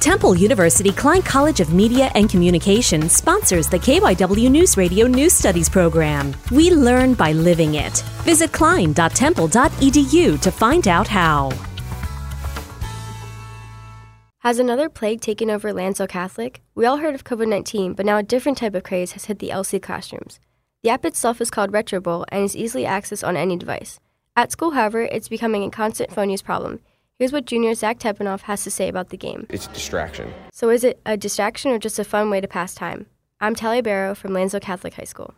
Temple University Klein College of Media and Communication sponsors the KYW News Radio News Studies program. We learn by living it. Visit klein.temple.edu to find out how. Has another plague taken over Lansdale Catholic? We all heard of COVID 19, but now a different type of craze has hit the LC classrooms. The app itself is called RetroBowl and is easily accessed on any device. At school, however, it's becoming a constant phone use problem. Here's what junior Zach Tepanoff has to say about the game. It's a distraction. So, is it a distraction or just a fun way to pass time? I'm Talia Barrow from Lansdale Catholic High School.